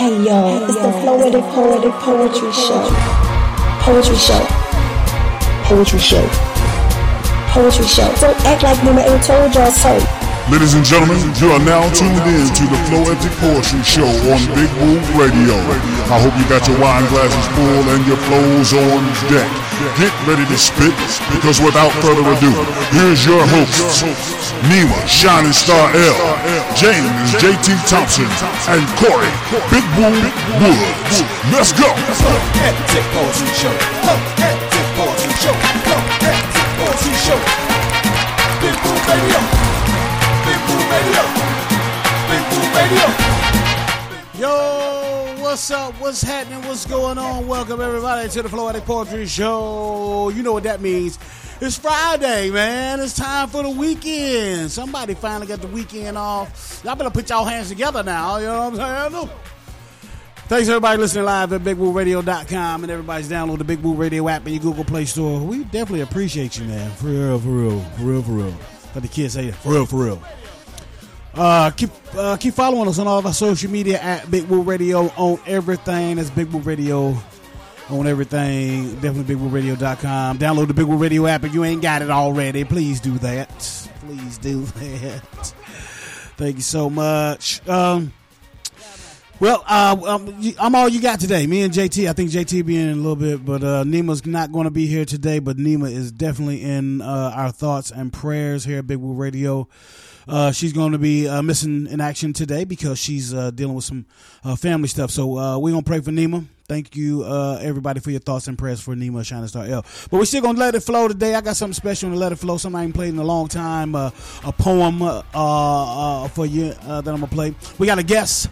Hey y'all, it's the Florida Poetic Poetry Show. Poetry Show. Poetry Show. Poetry Show. Don't act like Nima ain't told y'all so. Ladies and gentlemen, you are now tuned in to the Floetic Poetry Show on Big Woo Radio. I hope you got your wine glasses full and your flows on deck. Get ready to spit, because without further ado, here's your hosts, Nima, Shining Star L, James, JT Thompson, and Corey, Big Boom Woods. Let's go! Show. Big Woo Radio. Radio. Radio. Yo, what's up? What's happening? What's going on? Welcome everybody to the Floetic Poetry Show. You know what that means. It's Friday, man. It's time for the weekend. Somebody finally got the weekend off. Y'all better put y'all hands together now. You know what I'm saying? Thanks everybody listening live at BigWooRadio.com and everybody's download the Big Woo Radio app in your Google Play Store. We definitely appreciate you, man. For real, for real, for real, for real. Let the kids say it. For real, for real. Uh, keep uh, keep following us on all of our social media at Big Woo Radio on everything. That's Big Woo Radio on everything. Definitely BigWooRadio.com. Download the Big Woo Radio app if you ain't got it already. Please do that. Please do that. Thank you so much. Um, well, uh, um, I'm all you got today. Me and JT. I think JT be in a little bit, but uh, Nima's not going to be here today. But Nima is definitely in uh, our thoughts and prayers here at Big Woo Radio. Uh, she's going to be uh, missing in action today because she's uh, dealing with some uh, family stuff. So uh, we're going to pray for Nima. Thank you, uh, everybody, for your thoughts and prayers for Nima Shining Star L. But we're still going to let it flow today. I got something special to let it flow. Something I ain't played in a long time. A poem for you that I'm going to play. We got a guest.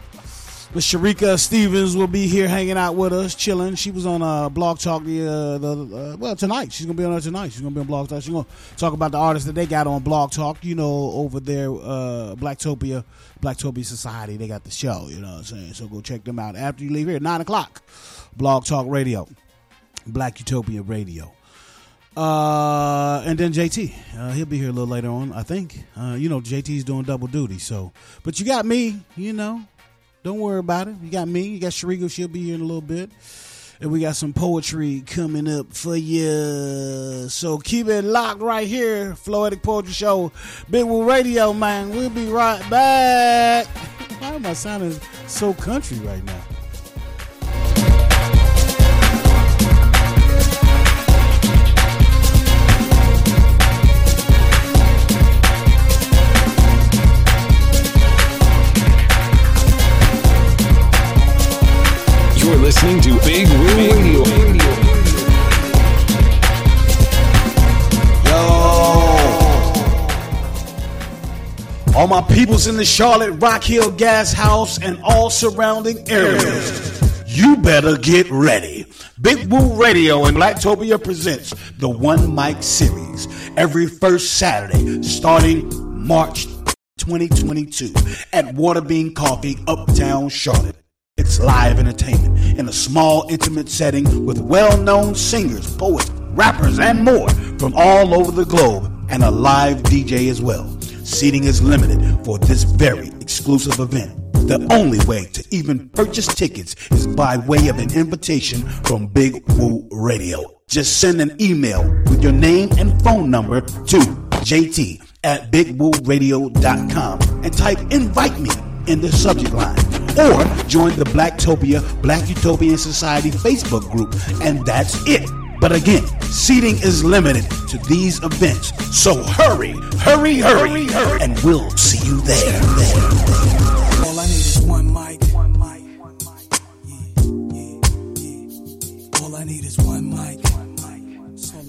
Miss Shereka Stevens will be here hanging out with us, chilling. She was on uh, Blog Talk the, uh, the uh, well tonight. She's gonna be on there tonight. She's gonna be on Blog Talk. She's gonna talk about the artists that they got on Blog Talk. You know, over there, uh, Blacktopia, Blacktopia Society. They got the show. You know what I'm saying? So go check them out after you leave here. Nine o'clock, Blog Talk Radio, Black Utopia Radio. Uh, and then JT, uh, he'll be here a little later on, I think. Uh, you know, JT's doing double duty, so. But you got me, you know. Don't worry about it. You got me. You got Shereka. She'll be here in a little bit. And we got some poetry coming up for you. So keep it locked right here. Floetic Poetry Show. Big Woo Radio, man. We'll be right back. Why am I sounding so country right now? You're listening to Big Woo Radio. Yo! All my peoples in the Charlotte Rock Hill Gas House and all surrounding areas, you better get ready. Big Woo Radio and Blacktopia presents the One Mic Series every first Saturday starting March 2022 at Waterbean Coffee, Uptown Charlotte. It's live entertainment in a small, intimate setting with well known singers, poets, rappers, and more from all over the globe, and a live DJ as well. Seating is limited for this very exclusive event. The only way to even purchase tickets is by way of an invitation from Big Woo Radio. Just send an email with your name and phone number to JT at bigwooradio.com and type invite me in the subject line. Or join the Blacktopia Black Utopian Society Facebook group, and that's it. But again, seating is limited to these events. So hurry, hurry, hurry, hurry, and we'll see you there. All I need is one mic. One mic. One mic. Yeah, yeah, yeah. All I need is one mic. One mic. That's all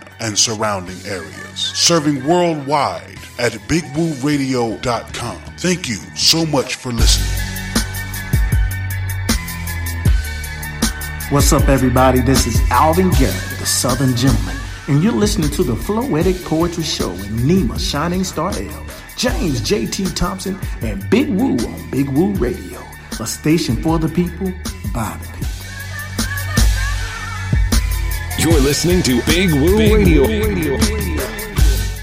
and surrounding areas, serving worldwide at bigwooradio.com. Thank you so much for listening. What's up, everybody? This is Alvin Garrett, the Southern Gentleman, and you're listening to the Floetic Poetry Show with Nima Shining Star L, James J.T. Thompson, and Big Woo on Big Woo Radio, a station for the people, by the people. You're listening to Big Woo Radio.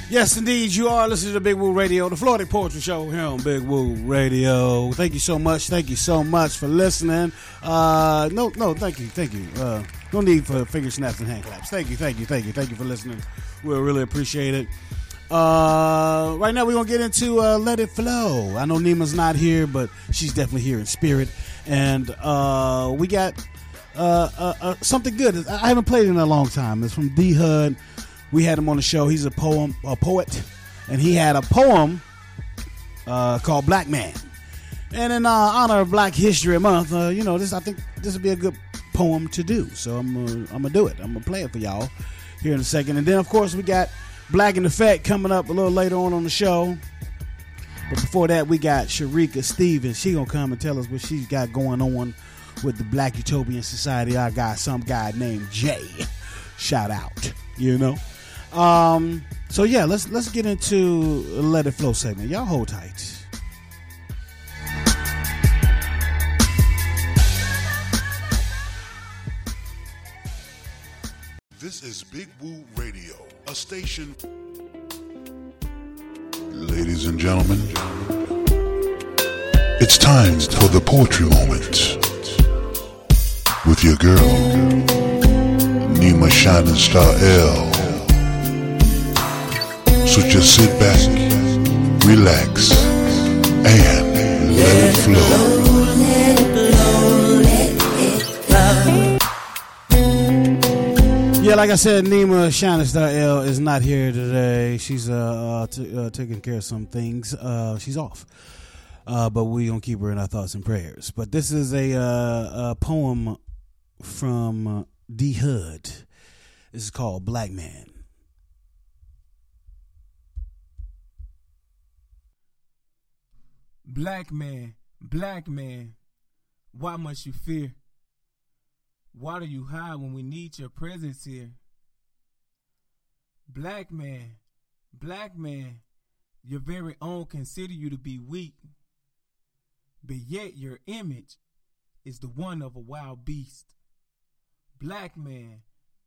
Yes, indeed, you are listening to Big Woo Radio, the Floetic Poetry Show here on Big Woo Radio. Thank you so much. Thank you so much for listening. Uh, no, no, thank you, thank you. Uh, no need for finger snaps and hand claps. Thank you, thank you, thank you, thank you for listening. We really appreciate it. Uh, right now, we're gonna get into uh, "Let It Flow." I know Nima's not here, but she's definitely here in spirit, and uh, we got uh, uh, uh, something good. I haven't played in a long time. It's from D Hud. We had him on the show. He's a poem, a poet, and he had a poem uh, called "Black Man." And in uh, honor of Black History Month, you know, this I think this would be a good poem to do. So I'm uh, I'm gonna do it. I'm gonna play it for y'all here in a second. And then of course we got Black in Effect coming up a little later on on the show. But before that, we got Shereka Stevens. She gonna come and tell us what she's got going on with the Black Utopian Society. I got some guy named Jay. Shout out, you know. Um, so yeah, let's let's get into Let It Flow segment. Y'all hold tight. This is Big Woo Radio, a station. Ladies and gentlemen, it's time for the poetry moment with your girl, Nima Shining Star L. So just sit back, relax, and let it flow. Yeah, like I said, Nima Shining Star L is not here today. She's uh, uh, t- uh taking care of some things. Uh, she's off. Uh, but we gonna keep her in our thoughts and prayers. But this is a, uh, a poem from uh, D Hud. This is called Black Man. Black man, black man, why must you fear? Why do you hide when we need your presence here? Black man, black man, your very own consider you to be weak, but yet your image is the one of a wild beast. Black man,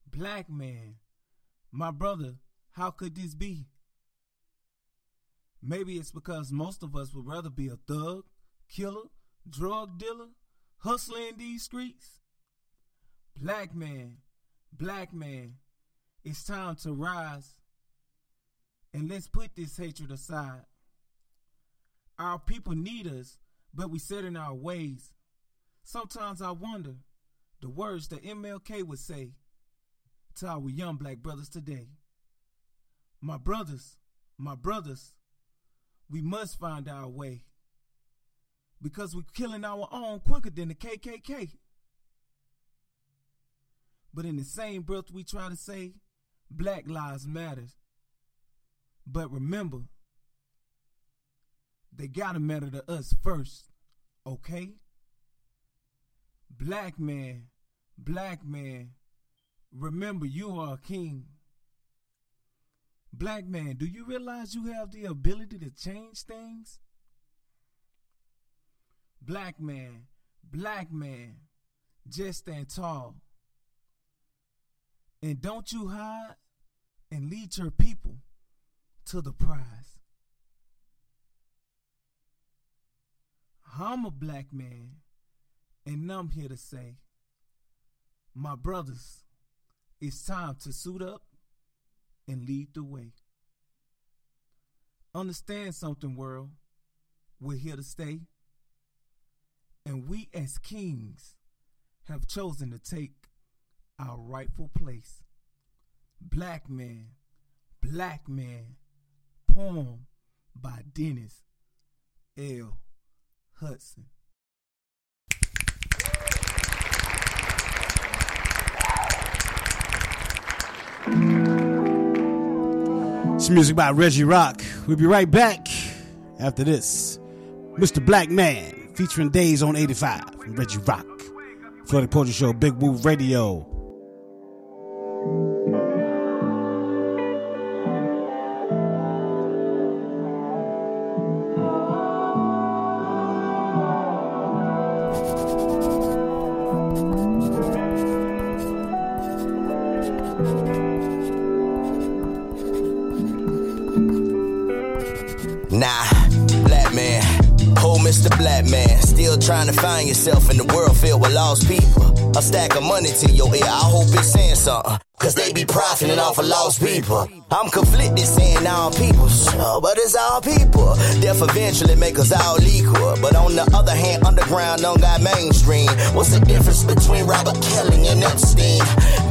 black man, my brother, how could this be? Maybe it's because most of us would rather be a thug, killer, drug dealer, hustler in these streets. Black man, black man, it's time to rise and let's put this hatred aside. Our people need us, but we set in our ways. Sometimes I wonder the words that MLK would say to our young black brothers today. My brothers, my brothers, we must find our way because we're killing our own quicker than the KKK. But in the same breath, we try to say Black Lives Matter. But remember, they gotta matter to us first, okay? Black man, black man, remember you are a king. Black man, do you realize you have the ability to change things? Black man, black man, just stand tall. And don't you hide and lead your people to the prize. I'm a black man, and I'm here to say, my brothers, it's time to suit up and lead the way. Understand something, world. We're here to stay. And we, as kings, have chosen to take our rightful place. Black Man, Black Man, poem by Dennis L. Hudson. It's music by Reggie Rock. We'll be right back after this. Mr. Black Man featuring Days on 85 from Reggie Rock. Floetic Poetry Show, Big Woo Radio. Trying to find yourself in the world filled with lost people. A stack of money to your ear, I hope it's saying something. Cause they be profiting off of lost people. I'm conflicted saying all people, uh, but it's all people. Death eventually make us all equal. But on the other hand, underground don't got mainstream. What's the difference between Robert Kelly and Epstein?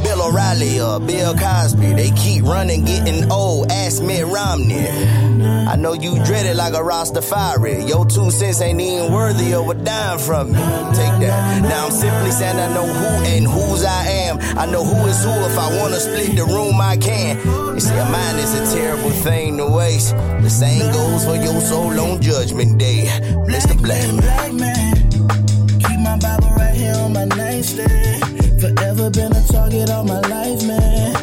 Bill O'Reilly or Bill Cosby, they keep running, getting old. Ask Mitt Romney. I know you dread it like a Rastafari. Your two cents ain't even worthy of a dime from me. Take that. Now I'm simply saying I know who and whose I am. I know who is who. If I wanna split the room, I can. You see, a mind is a terrible thing to waste. The same goes for your soul on Judgment Day. Mr. Black Man. Black man, keep my Bible right here on my nightstand. Forever been a target all my life, man.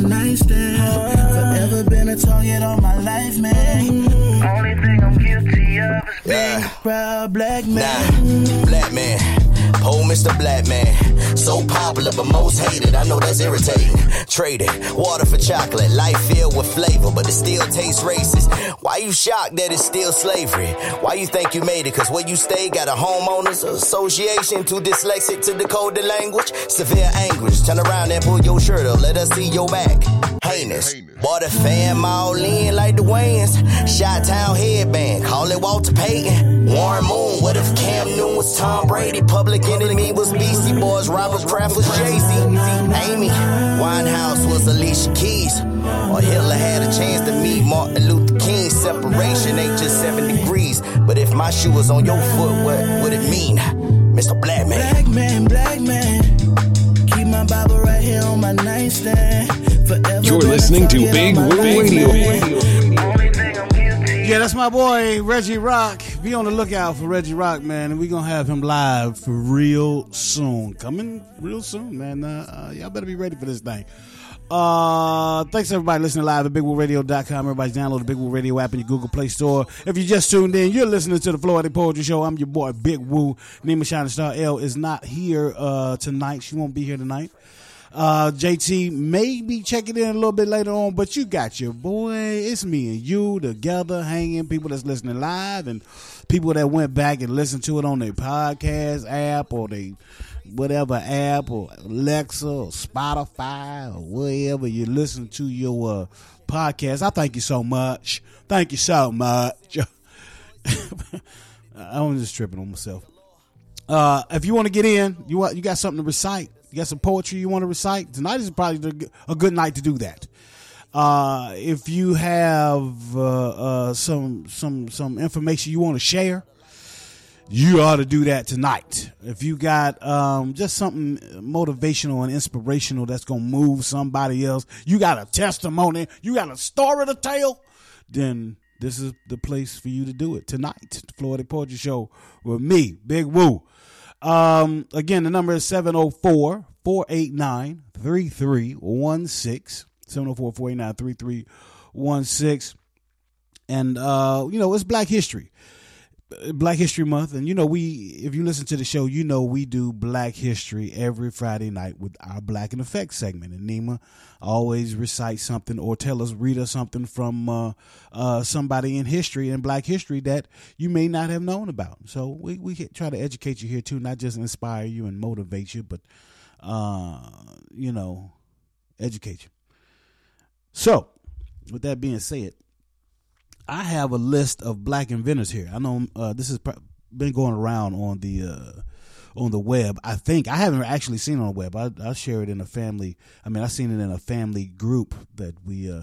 My nightstand. Forever been a target all my life, man. Only thing I'm guilty of is being a proud black man. Nah, black man. Oh, Mr. Black Man. So popular, but most hated. I know that's irritating. Traded water for chocolate, life filled with flavor, but it still tastes racist. Why you shocked that it's still slavery? Why you think you made it? Cause where you stay got a homeowners association too dyslexic to decode the language. Severe anguish. Turn around and pull your shirt up. Let us see your back. Heinous. Bought a fam all in like the Wayans. Shot Town headband. Call it Walter Payton. Warren Moon. What if Cam Newton was Tom Brady? Public enemy was Beastie Boys. Robert Kraft was Jay-Z. Amy Winehouse was Alicia Keys. Or Hitler had a chance to meet Martin Luther King. Separation ain't just seven degrees. But if my shoe was on your foot, what would it mean? Mr. Black Man. Black man, black man. Keep my Bible right here on my nightstand. Forever You're listening to Big all Woo life, Radio. man. Yeah, that's my boy Reggie Rock. Be on the lookout for Reggie Rock, man, and we're gonna have him live for real soon. Coming real soon, man. Uh, uh, y'all better be ready for this thing. Uh, thanks everybody listening live at BigWooRadio.com. Everybody's download the Big Woo Radio app in your Google Play Store. If you just tuned in, you're listening to the Floetic Poetry Show. I'm your boy Big Woo. Nima Shining Star L is not here uh, tonight. She won't be here tonight. Uh, JT may be checking in a little bit later on, but you got your boy. It's me and you together hanging. People that's listening live and people that went back and listened to it on their podcast app or they whatever app or Alexa or Spotify or wherever you listen to your uh, podcast. I thank you so much. Thank you so much. I'm just tripping on myself. Uh, if you want to get in, you you got something to recite. You got some poetry you want to recite. Tonight is probably a good night to do that. Uh, if you have uh, uh, some some some information you want to share, you ought to do that tonight. If you got um, just something motivational and inspirational that's gonna move somebody else, you got a testimony, you got a story to tell, then this is the place for you to do it tonight. The Floetic Poetry Show with me, Big Woo. Um, again, the number is 704 489 3316. 704 489 3316. And, uh, you know, it's Black History. Black History Month, and you know we, if you listen to the show, you know we do Black History every Friday night with our Black and Effect segment. And Nima always recite something or tell us, read us something from uh, uh, somebody in history and Black history that you may not have known about. So we we try to educate you here too, not just inspire you and motivate you, but uh, you know, educate you. So, with that being said, I have a list of black inventors here. I know uh, this has been going around on the uh, on the web. I think I haven't actually seen it on the web. I, I share it in a family. I mean, I've seen it in a family group that we uh,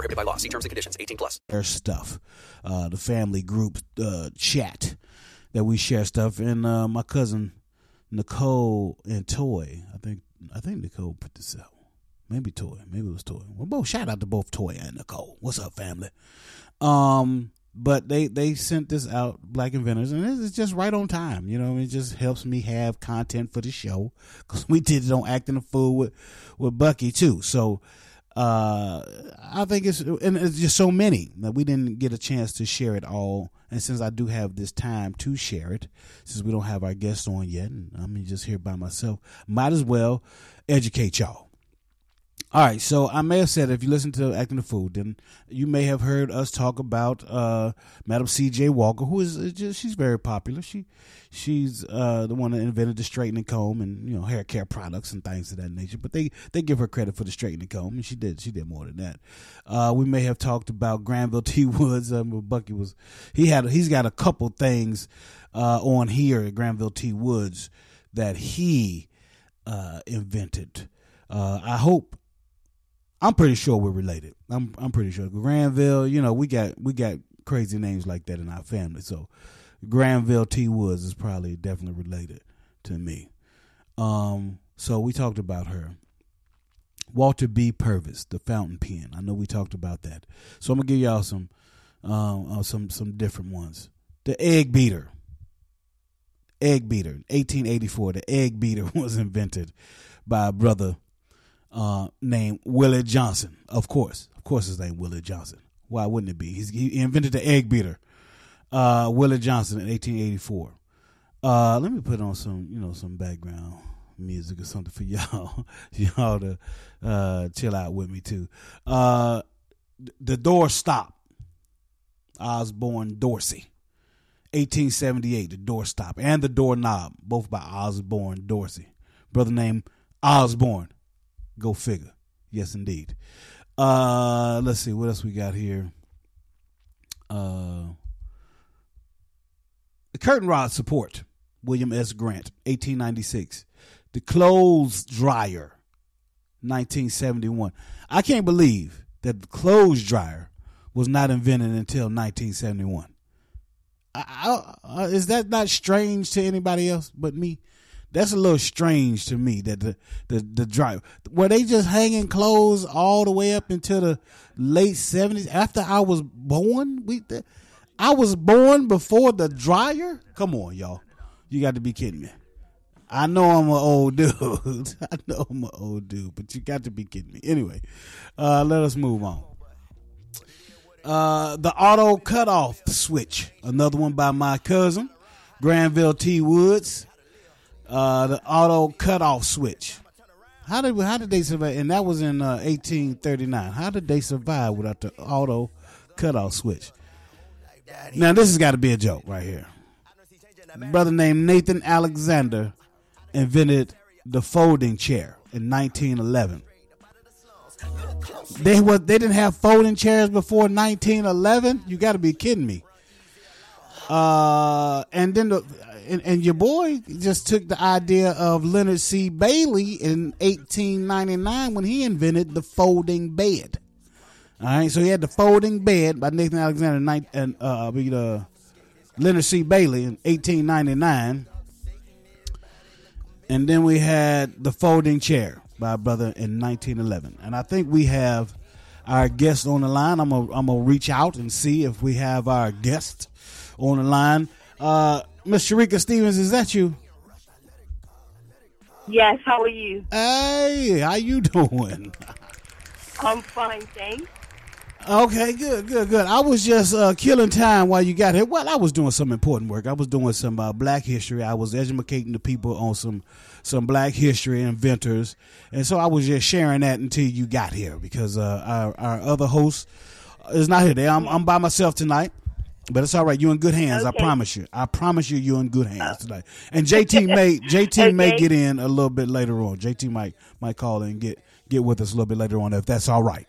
prohibited by law. See terms and conditions. 18 plus. Their stuff. Uh, the family group uh, chat that we share stuff. And uh, my cousin Nicole and Toy, I think I think Nicole put this out. Maybe Toy. Maybe it was Toy. Well, both shout out to both Toy and Nicole. What's up, family? Um, but they they sent this out black inventors and it's just right on time you know it just helps me have content for the show because we did it on acting a fool with with bucky too so uh i think it's and it's just so many that we didn't get a chance to share it all. And since i do have this time to share it since we don't have our guests on yet and i'm just here by myself might as well educate y'all all right, so I may have said if you listen to Acting the Fool, then you may have heard us talk about uh, Madam C.J. Walker, who is uh, just she's very popular. She she's uh, the one that invented the straightening comb and you know hair care products and things of that nature. But they they give her credit for the straightening comb, and she did she did more than that. Uh, we may have talked about Granville T. Woods. Um, Bucky was he had he's got a couple things uh, on here at Granville T. Woods that he uh, invented. I hope I'm pretty sure we're related. I'm I'm pretty sure Granville. You know, we got we got crazy names like that in our family. So Granville T Woods is probably definitely related to me. Um, so we talked about her. Walter B. Purvis, the fountain pen. I know we talked about that. So I'm gonna give y'all some um, uh, some some different ones. The egg beater. Egg beater, 1884. The egg beater was invented by a brother uh, named Willie Johnson. Of course, of course, his name Willie Johnson. Why wouldn't it be? He's, he invented the egg beater. Uh, Willie Johnson in 1884. Uh, let me put on some, you know, some background music or something for y'all, y'all to uh, chill out with me too. Uh, the door stop. Osborne Dorsey. 1878, the door stop and the doorknob, both by Osborne Dorsey. Brother named Osborne. Go figure. Yes, indeed. Uh, let's see what else we got here. Uh, the curtain rod support, William S. Grant, 1896. The clothes dryer, 1971. I can't believe that the clothes dryer was not invented until 1971. I, I, uh, is that not strange to anybody else but me? That's a little strange to me that the the the drive were they just hanging clothes all the way up until the late seventies after I was born. We I was born before the dryer. Come on, y'all, you got to be kidding me. I know I'm an old dude. I know I'm an old dude, but you got to be kidding me. Anyway, uh, let us move on. Uh, the auto cutoff switch, another one by my cousin, Granville T. Woods uh, the auto cutoff switch. How did how did they survive? And that was in uh, 1839. How did they survive without the auto cutoff switch? Now this has got to be a joke right here. a brother named Nathan Alexander invented the folding chair in 1911. They was they didn't have folding chairs before 1911. You got to be kidding me. Uh, and then the and, and your boy just took the idea of Leonard C. Bailey in 1899 when he invented the folding bed. All right, so he had the folding bed by Nathan Alexander and uh, uh, Leonard C. Bailey in 1899, and then we had the folding chair by brother in 1911. And I think we have our guest on the line. I'm gonna I'm gonna reach out and see if we have our guest on the line. Uh, Miss Shereka Stevens, is that you? Yes, how are you? Hey, how you doing? I'm fine, thanks. Okay, good, good, good. I was just uh, killing time while you got here. Well, I was doing some important work. I was doing some uh, Black history. I was educating the people on some some Black history inventors, and so I was just sharing that until you got here because uh, our our other host is not here. Today. I'm I'm by myself tonight. But it's all right. You're in good hands. I promise you. I promise you, you're in good hands tonight. And JT may JT may Okay. get in a little bit later on. JT might might call in and get get with us a little bit later on if that's all right.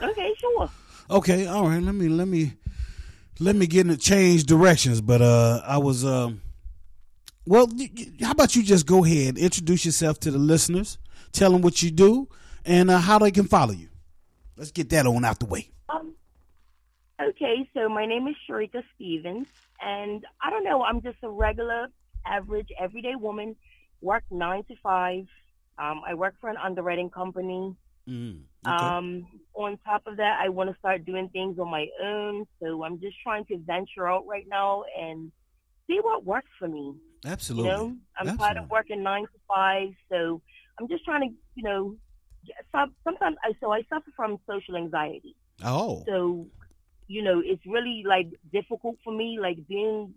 Okay, sure. Okay, all right. Let me let me let me get in change directions. But uh, I was um, well. How about you just go ahead, introduce yourself to the listeners, tell them what you do, and uh, how they can follow you. Let's get that on out the way. Okay, so my name is Shereka Stevens, and I don't know, I'm just a regular, average, everyday woman, work nine to five. Um, I work for an underwriting company. Mm, Um, on top of that, I want to start doing things on my own. So I'm just trying to venture out right now and see what works for me. Absolutely. You know, I'm tired of working nine to five, so I'm just trying to, you know, sometimes I so I suffer from social anxiety. Oh. So, you know, it's really like difficult for me, like being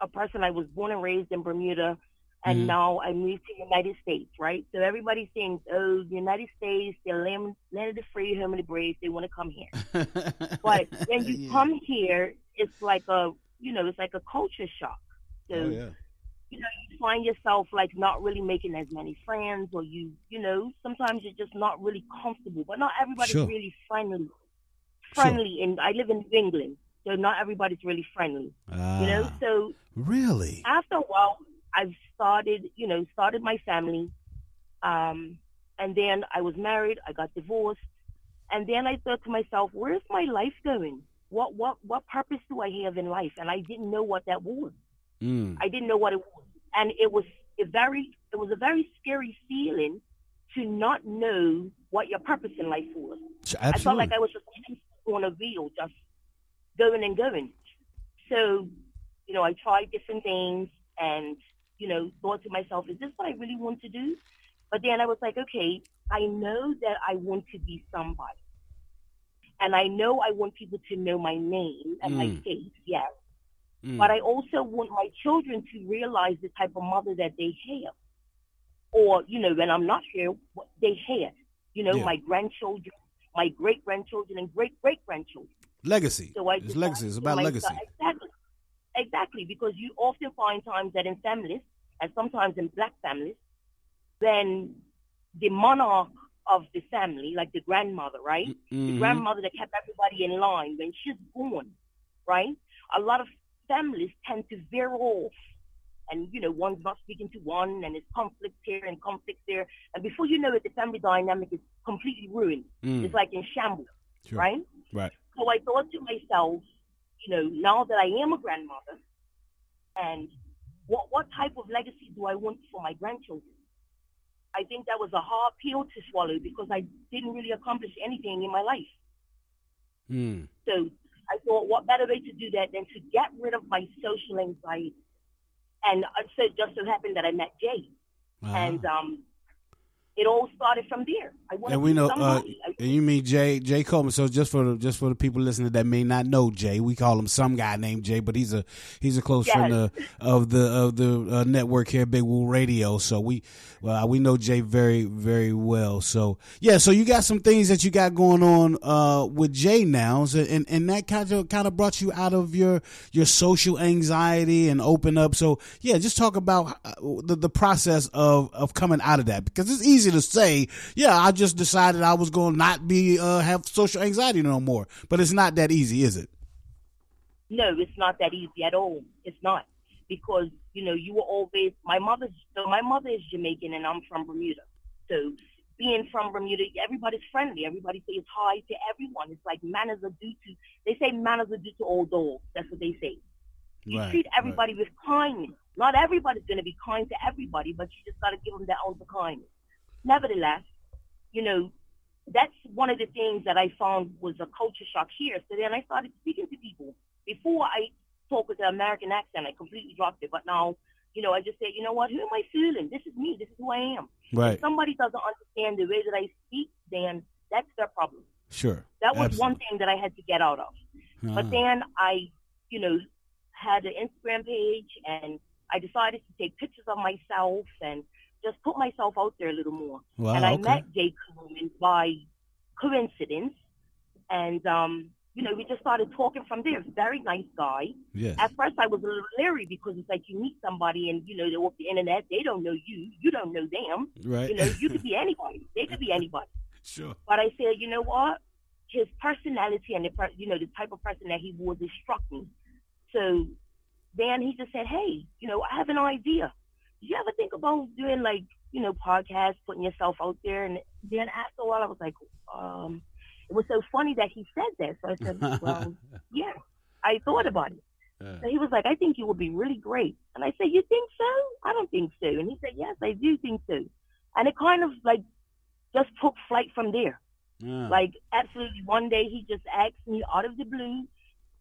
a person. I was born and raised in Bermuda, and Mhm. now I moved to United States, right? So everybody thinks, oh, the United States, they're land, land of the free, home of the brave. They want to come here. but when you come here, it's like a, you know, it's like a culture shock. So Oh, yeah. you know, you find yourself like not really making as many friends, or you, you know, sometimes you're just not really comfortable. But not everybody's Sure. really friendly. Friendly, and I live in New England, so not everybody's really friendly. you know, Ah, so really? after a while, I've started, you know, started my family, um, and then I was married. I got divorced, and then I thought to myself, "Where's my life going? What, what, what purpose do I have in life?" And I didn't know what that was. Mm. I didn't know what it was, and it was a very it was a very scary feeling to not know what your purpose in life was. Sh- I felt like. I was just on a wheel, just going and going. So, you know, I tried different things, and you know, thought to myself, "Is this what I really want to do?" But then I was like, "Okay, I know that I want to be somebody, and I know I want people to know my name and my Mm. face, yes." Mm. But I also want my children to realize the type of mother that they have. Or, you know, when I'm not here, what they have. You know, Yeah. my grandchildren, my great grandchildren, and great great grandchildren. Legacy. So I it's legacy. It's about legacy. Exactly. Exactly. Because you often find times that in families, and sometimes in black families, then the monarch of the family, like the grandmother, right? The Mhm. grandmother that kept everybody in line when she's gone, right? A lot of families tend to veer off. And, you know, one's not speaking to one, and there's conflict here and conflict there. And before you know it, the family dynamic is completely ruined. Mm. It's like in shambles, Sure. right? Right. So I thought to myself, you know, now that I am a grandmother, and what what type of legacy do I want for my grandchildren? I think that was a hard pill to swallow because I didn't really accomplish anything in my life. Mm. So I thought, what better way to do that than to get rid of my social anxiety? And uh, so it just so happened that I met Jay, and um, it all started from there. I want And to we know, uh, and you mean Jay Jay Coleman. So just for the just for the people listening that may not know Jay, we call him some guy named Jay, but he's a he's a close Yes. friend of, of the of the uh, network here, Big Woo Radio. So we well we know Jay very very well. So yeah, so you got some things that you got going on uh, with Jay now, so, and and that kind of kind of brought you out of your your social anxiety and open up. So yeah, just talk about uh, the the process of of coming out of that because it's easy to say, yeah, I just decided I was going to not be uh, have social anxiety no more, but it's not that easy, is it? No, it's not that easy at all. It's not because you know you were always my mother's. So my mother is Jamaican and I'm from Bermuda. So being from Bermuda, everybody's friendly. Everybody says hi to everyone. It's like manners are due to. They say manners are due to all dogs. That's what they say. You Right, treat everybody with kindness. Not everybody's going to be kind to everybody, but you just got to give them their ounce of kindness. Nevertheless, you know, that's one of the things that I found was a culture shock here. So then I started speaking to people. Before I talk with an American accent, I completely dropped it. But now, you know, I just say, you know what? Who am I fooling? This is me. This is who I am. Right. If somebody doesn't understand the way that I speak, then that's their problem. Sure. That was Absolutely. one thing that I had to get out of. Uh-huh. But then I, you know, had an Instagram page and I decided to take pictures of myself and just put myself out there a little more. Wow, and I okay. met Jay Coleman by coincidence. And, um, you know, we just started talking from there. Very nice guy. Yes. At first, I was a little leery because it's like you meet somebody and, you know, they're off the internet. They don't know you. You don't know them. Right. You know, you could be anybody. They could be anybody. Sure. But I said, you know what? His personality and the per- you know the type of person that he was, it struck me. So then he just said, hey, you know, I have an idea. You ever think about doing like you know podcasts, putting yourself out there? And then after a while, I was like, um, it was so funny that he said that. So I said, well, yeah, I thought about it. So he was like, I think you would be really great. And I said, You think so? I don't think so. And he said, Yes, I do think so. And it kind of like just took flight from there. Yeah. Like absolutely one day he just asked me out of the blue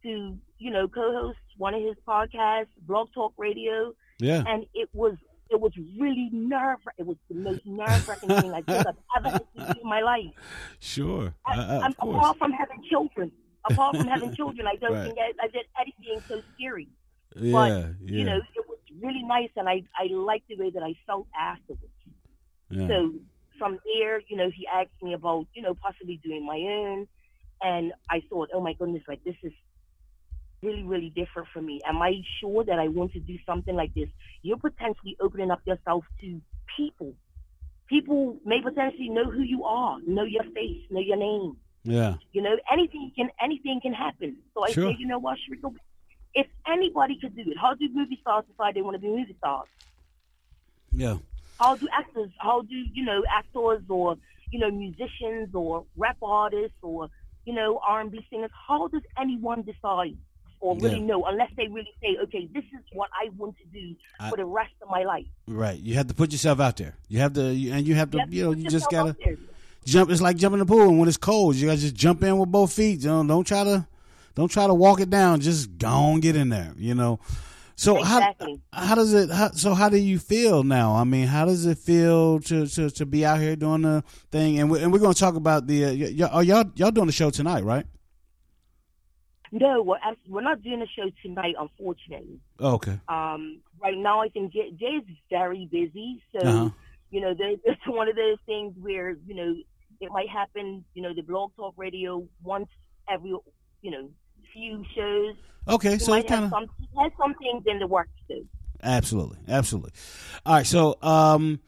to, you know, co-host one of his podcasts, Blog Talk Radio. Yeah. And it was it was really nerve it was the most nerve wracking thing I think I've ever had to do in my life. Sure. Uh, uh, I'm, of apart from having children. Apart from having children, I don't Right. think I, I did anything so scary. Yeah, but yeah. you know, it was really nice, and I I liked the way that I felt afterwards. Yeah. So from there, you know, he asked me about you know possibly doing my own, and I thought, oh my goodness, like this is really really different for me. Am I sure that I want to do something like this? You're potentially opening up yourself to people. People may potentially know who you are, know your face, know your name. Yeah. You know, anything can anything can happen. So I Sure. say, you know what, Shereka, if anybody could do it, how do movie stars decide they want to be movie stars? Yeah. How do actors, how do, you know, actors or, you know, musicians or rap artists or, you know, R&B singers, how does anyone decide or really Yeah. know unless they really say, okay, this is what I want to do I- for the rest of my life? Right. You have to put yourself out there. You have to, and you have to, You have to you know, you just gotta jump. It's like jumping in the pool, and when it's cold, you gotta just jump in with both feet. You know, don't try to, don't try to walk it down. Just go on, get in there. You know. So Exactly. how how does it? How, so how do you feel now? I mean, how does it feel to to, to be out here doing the thing? And we, and we're going to talk about the. Uh, y- y- are y'all y'all doing the show tonight, right? No, we're, we're not doing a show tonight, unfortunately. Oh, okay. Um, right now, I think Jay, Jay's very busy. So, Uh-huh. you know, there, it's one of those things where, you know, it might happen, you know, the blog talk radio once every, you know, few shows. Okay, He so might it's kinda- some, he has some things in the works too. Absolutely, absolutely. All right, so um,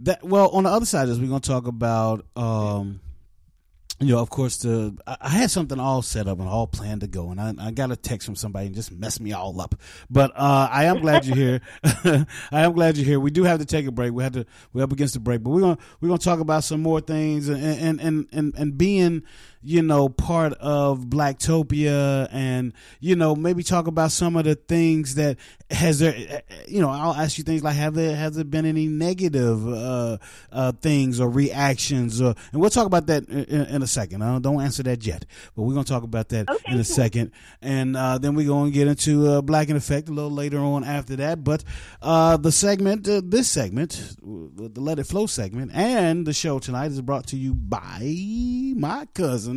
that well, on the other side is we're going to talk about um, you know, of course, the I had something all set up and all planned to go, and I, I got a text from somebody and just messed me all up. But uh, I am glad you're here. I am glad you're here. We do have to take a break. We had to we're up against the break, but we're gonna we're gonna talk about some more things and and and and, and being you know part of Blacktopia and you know maybe talk about some of the things that has there you know I'll ask you things like have there has there been any negative uh, uh, things or reactions or, and we'll talk about that in, in a second. Uh, don't answer that yet, but we're gonna talk about that in a second, and uh, then we're gonna get into uh, Black in Effect a little later on after that. But uh, the segment, uh, this segment, the Let It Flow segment, and the show tonight is brought to you by my cousin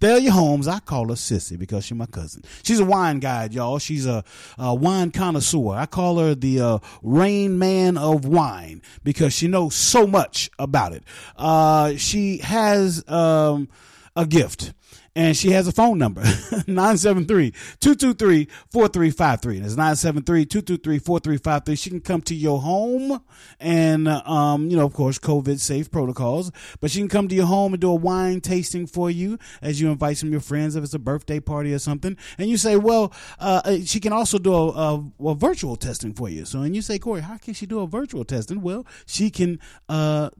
Thalia Holmes. I call her Sissy because she's my cousin. She's a wine guide, y'all. She's a, a wine connoisseur. I call her the uh, Rain Man of wine because she knows so much about it. Uh, she has um, a gift. And she has a phone number, 973-223-4353. That's 973-223-4353. She can come to your home and, um, you know, of course, COVID safe protocols, but she can come to your home and do a wine tasting for you as you invite some of your friends if it's a birthday party or something. And you say, well, uh, she can also do a, a, a virtual testing for you. So, and you say, Corey, how can she do a virtual testing? Well, she can, uh,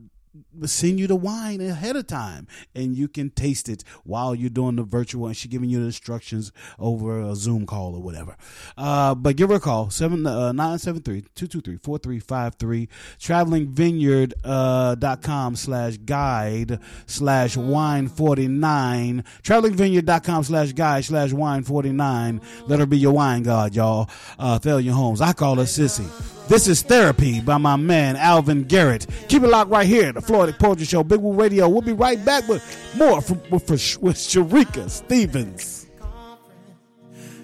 send you the wine ahead of time and you can taste it while you're doing the virtual and she's giving you the instructions over a zoom call or whatever. Uh, but give her a call 7 uh, 973-223-4353 travelingvineyard.com uh, slash guide slash wine 49 travelingvineyard.com slash guide slash wine 49 let her be your wine god y'all. Uh, Thalia Holmes I call her Sissy. This is Therapy by my man Alvin Garrett. Keep it locked right here, Floetic Poetry Show, Big Woo Radio. We'll be right back with more from, with, with Shereka Stevens.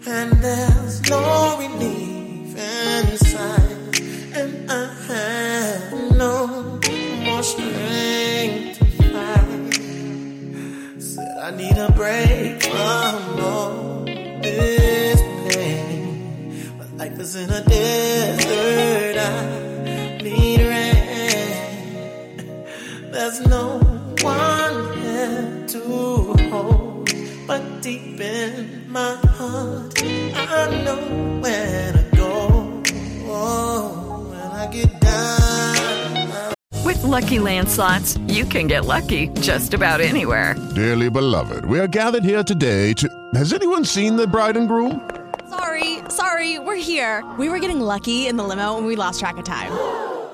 And there's no relief inside, and I have no more strength to fight. Said I need a break from all this pain. My life is in a desert. I There's no one here to hold, but deep in my heart, I know where to go. Oh, when I get down. With Lucky Land slots, you can get lucky just about anywhere. Dearly beloved, we are gathered here today to. Has anyone seen the bride and groom? Sorry, sorry, we're here. We were getting lucky in the limo and we lost track of time.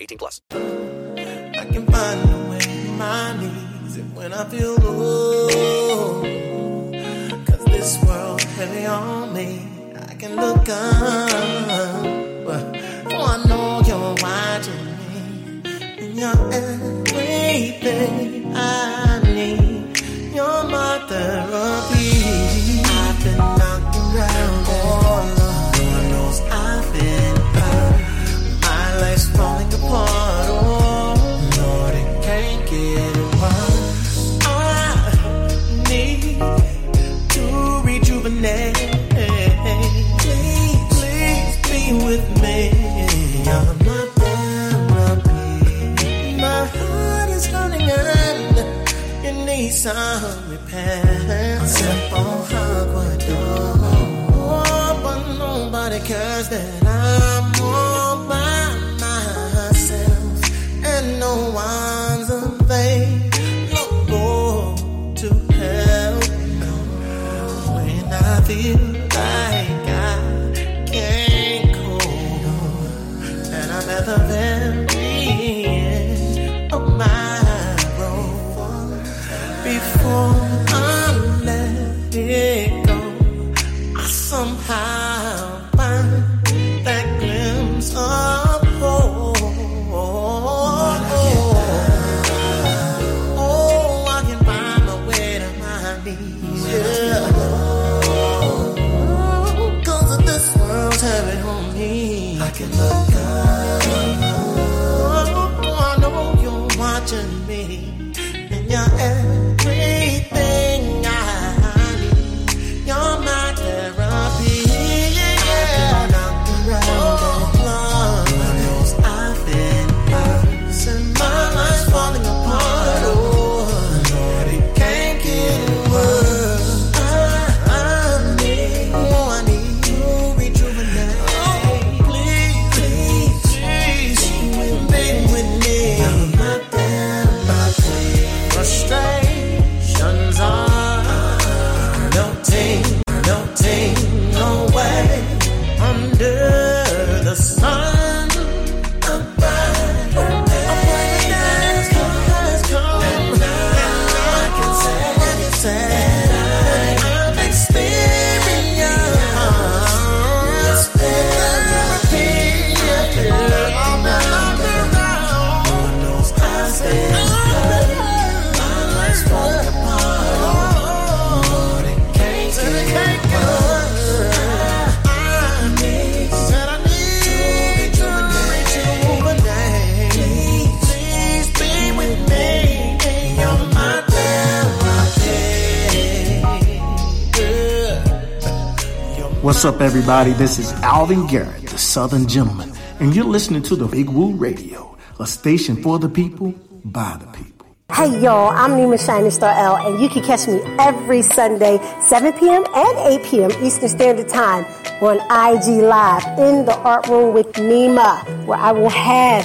18 plus. I can find a way my knees and when I feel low. Cause this world's heavy on me. I can look up, but oh, I know you're watching me. And you're everything I need. Some repair. Simple hug would do. Oh, but nobody cares that I'm What's up, everybody? This is Alvin Garrett, the Southern Gentleman, and you're listening to the Big Woo Radio, a station for the people, by the people. Hey y'all, I'm Nima Shining Star L, and you can catch me every Sunday, 7 p.m. and 8 p.m. Eastern Standard Time on IG Live in the Art Room with Nima, where I will have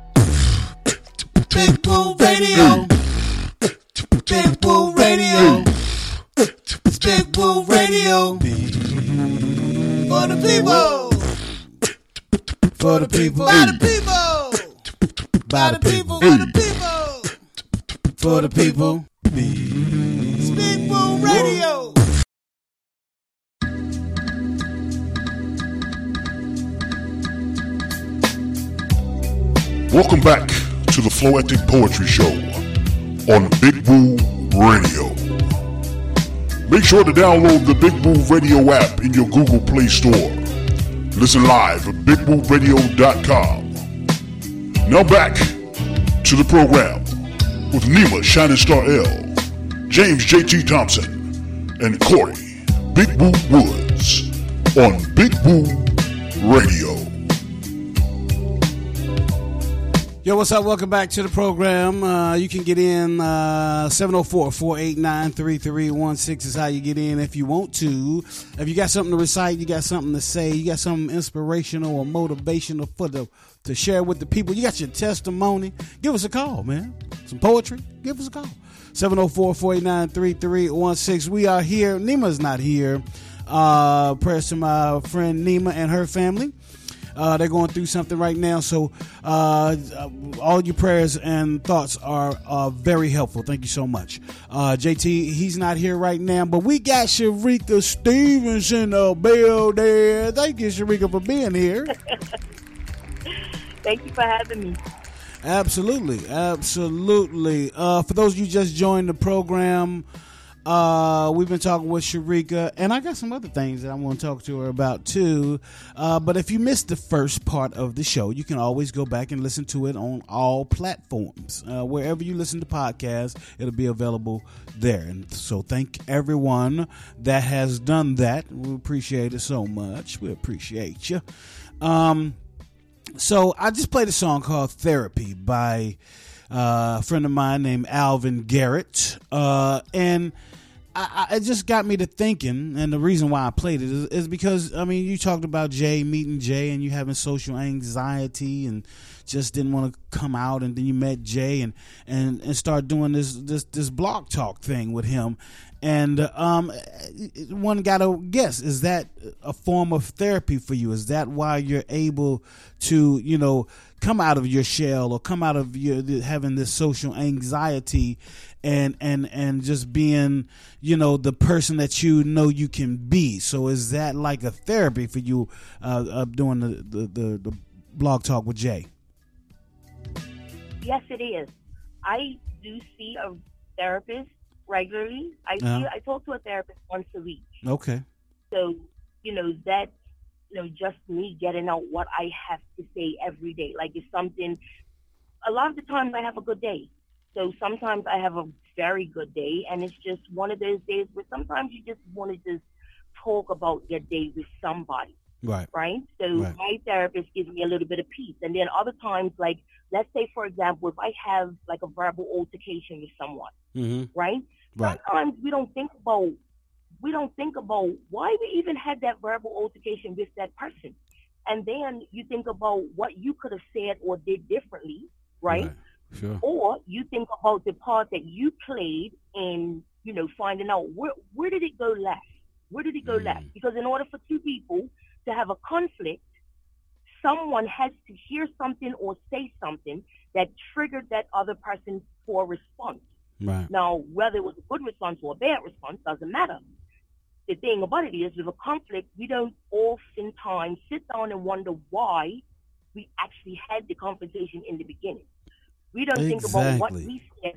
Woo Radio. Woo Radio. Woo Radio. For the people. For the people. By the people. By the people. For the people. For the people. Woo Radio. Welcome back the Floetic Poetry Show on Big Woo Radio. Make sure to download the Big Woo Radio app in your Google Play Store. Listen live at bigwooradio.com. Now back to the program with Nima Shining Star L, James JT Thompson, and Corey Big Woo Woods on Big Woo Radio. Yo, what's up? Welcome back to the program. Uh, you can get in uh, 704-489-3316 is how you get in if you want to. If you got something to recite, you got something to say, you got something inspirational or motivational for the to share with the people, you got your testimony, give us a call, man. Some poetry, give us a call. 704-489-3316. We are here. Nima's not here. Uh, prayers to my friend Nima and her family. Uh, they're going through something right now, so uh, all your prayers and thoughts are uh, very helpful. Thank you so much. Uh, JT, he's not here right now, but we got Shereka Stevens in the building. Thank you, Shereka, for being here. Thank you for having me. Absolutely, absolutely. Uh, for those of you just joined the program, uh, we've been talking with Shereka, and I got some other things that I want to talk to her about too. Uh, but if you missed the first part of the show, you can always go back and listen to it on all platforms. Uh, wherever you listen to podcasts, it'll be available there. And so, thank everyone that has done that. We appreciate it so much. We appreciate you. Um, so I just played a song called "Therapy" by uh, a friend of mine named Alvin Garrett, uh, and I, I, it just got me to thinking. And the reason why I played it is, is because I mean, you talked about Jay meeting Jay, and you having social anxiety, and just didn't want to come out, and then you met Jay, and and and start doing this this this block talk thing with him. And um, one got to guess: is that a form of therapy for you? Is that why you're able to, you know, come out of your shell or come out of your having this social anxiety and and and just being you know the person that you know you can be so is that like a therapy for you uh, uh doing the, the the, the blog talk with jay Yes, it is. I do see a therapist regularly. I see, Uh-huh. I talk to a therapist once a week. okay So, you know, that, you know, just me getting out what I have to say every day. Like it's something, a lot of the times I have a good day. So sometimes I have a very good day and it's just one of those days where sometimes you just want to just talk about your day with somebody. right Right? So Right. my therapist gives me a little bit of peace. And then other times, like, let's say, for example, if I have like a verbal altercation with someone, mm-hmm. right? right sometimes we don't think about we don't think about why we even had that verbal altercation with that person and then you think about what you could have said or did differently right, sure. Or you think about the part that you played in you know finding out where where did it go left? Where did it go left? Mm. Because in order for two people to have a conflict someone has to hear something or say something that triggered that other person for a response. Right. Now, whether it was a good response or a bad response doesn't matter. the thing about it is with a conflict, we don't oftentimes sit down and wonder why we actually had the confrontation in the beginning. We don't think about what we said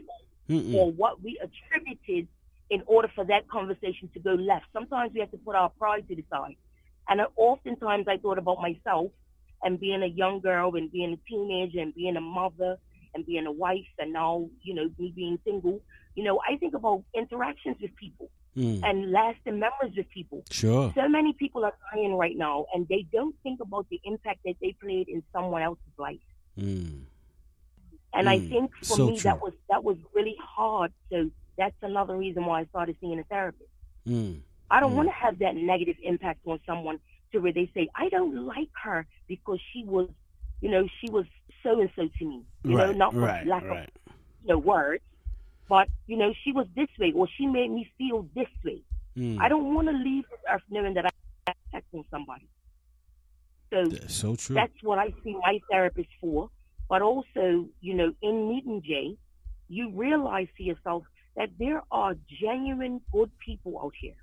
Mm-mm. or what we attributed in order for that conversation to go left. Sometimes we have to put our pride to the side. And oftentimes I thought about myself and being a young girl and being a teenager and being a mother and being a wife and now, you know, me being single. You know, I think about interactions with people Mm. and lasting memories with people. Sure. So many people are dying right now and they don't think about the impact that they played in someone else's life. Mm. And I Mm, think for so me that was that was really hard. So that's another reason why I started seeing a therapist. Mm. I don't Mm. want to have that negative impact on someone to where they say, I don't like her because she was, you know, she was so and so to me. You know, not for right, lack right. of you know, words, but you know, she was this way or she made me feel this way. Mm. I don't want to leave this earth knowing that I'm affecting somebody. So So true. that's what I see my therapist for. But also, you know, in meeting Jay, you realize to yourself that there are genuine good people out here.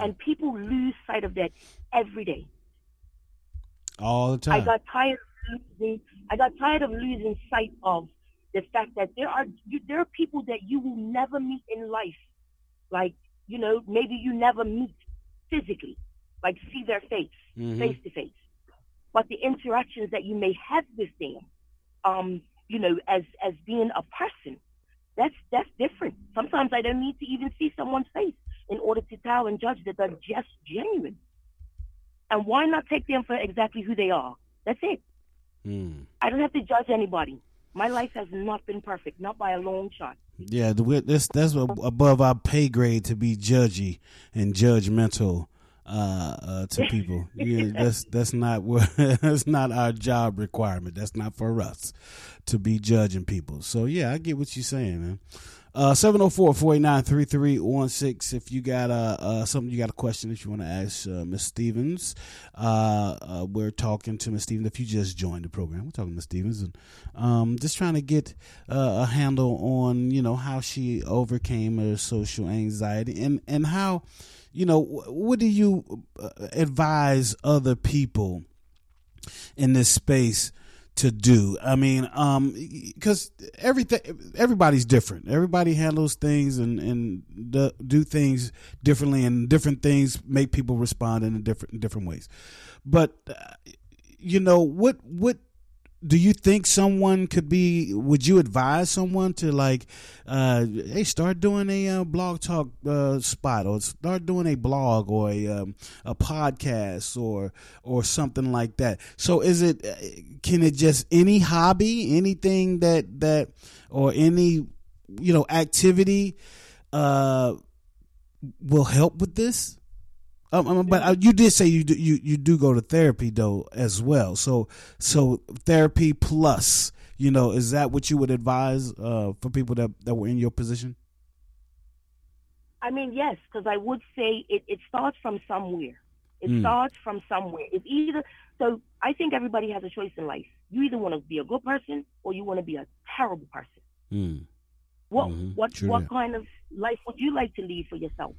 And people lose sight of that every day. All the time. I got tired of losing I got tired of losing sight of the fact that there are you, there are people that you will never meet in life. Like, you know, maybe you never meet physically, like see their face, Mhm. face to face. But the interactions that you may have with them, um, you know, as as being a person, that's that's different. Sometimes I don't need to even see someone's face in order to tell and judge that they're just genuine. And why not take them for exactly who they are? That's it. Mm. I don't have to judge anybody. My life has not been perfect, not by a long shot. Yeah, that's that's above our pay grade to be judgy and judgmental uh, uh, to people. Yeah, that's that's not what that's not our job requirement. That's not for us to be judging people. So yeah, I get what you're saying, man. Uh, 704-489-3316 if you got uh, uh, something you got a question that you want to ask uh, Miss Stevens. Uh, uh, we're talking to Miss Stevens. If you just joined the program, we're talking to Miss Stevens and um, just trying to get uh, a handle on you know how she overcame her social anxiety and and how you know what do you advise other people in this space to do. I mean, um, because everything, everybody's different. Everybody handles things and and do, do things differently, and different things make people respond in different different ways. But uh, you know, what what do you think someone could be would you advise someone to like uh hey start doing a uh, blog talk uh, spot or start doing a blog or a um, a podcast or or something like that? So is it uh, can it just any hobby anything that that or any you know activity uh will help with this um, um, but uh, you did say you do, you you do go to therapy though as well. So so therapy plus, you know, is that what you would advise uh, for people that that were in your position? I mean, yes, because I would say it, it starts from somewhere. It Mm. starts from somewhere. It's either so. I think everybody has a choice in life. You either want to be a good person or you want to be a terrible person. Mm. What Mhm. what True what that. kind of life would you like to lead for yourself?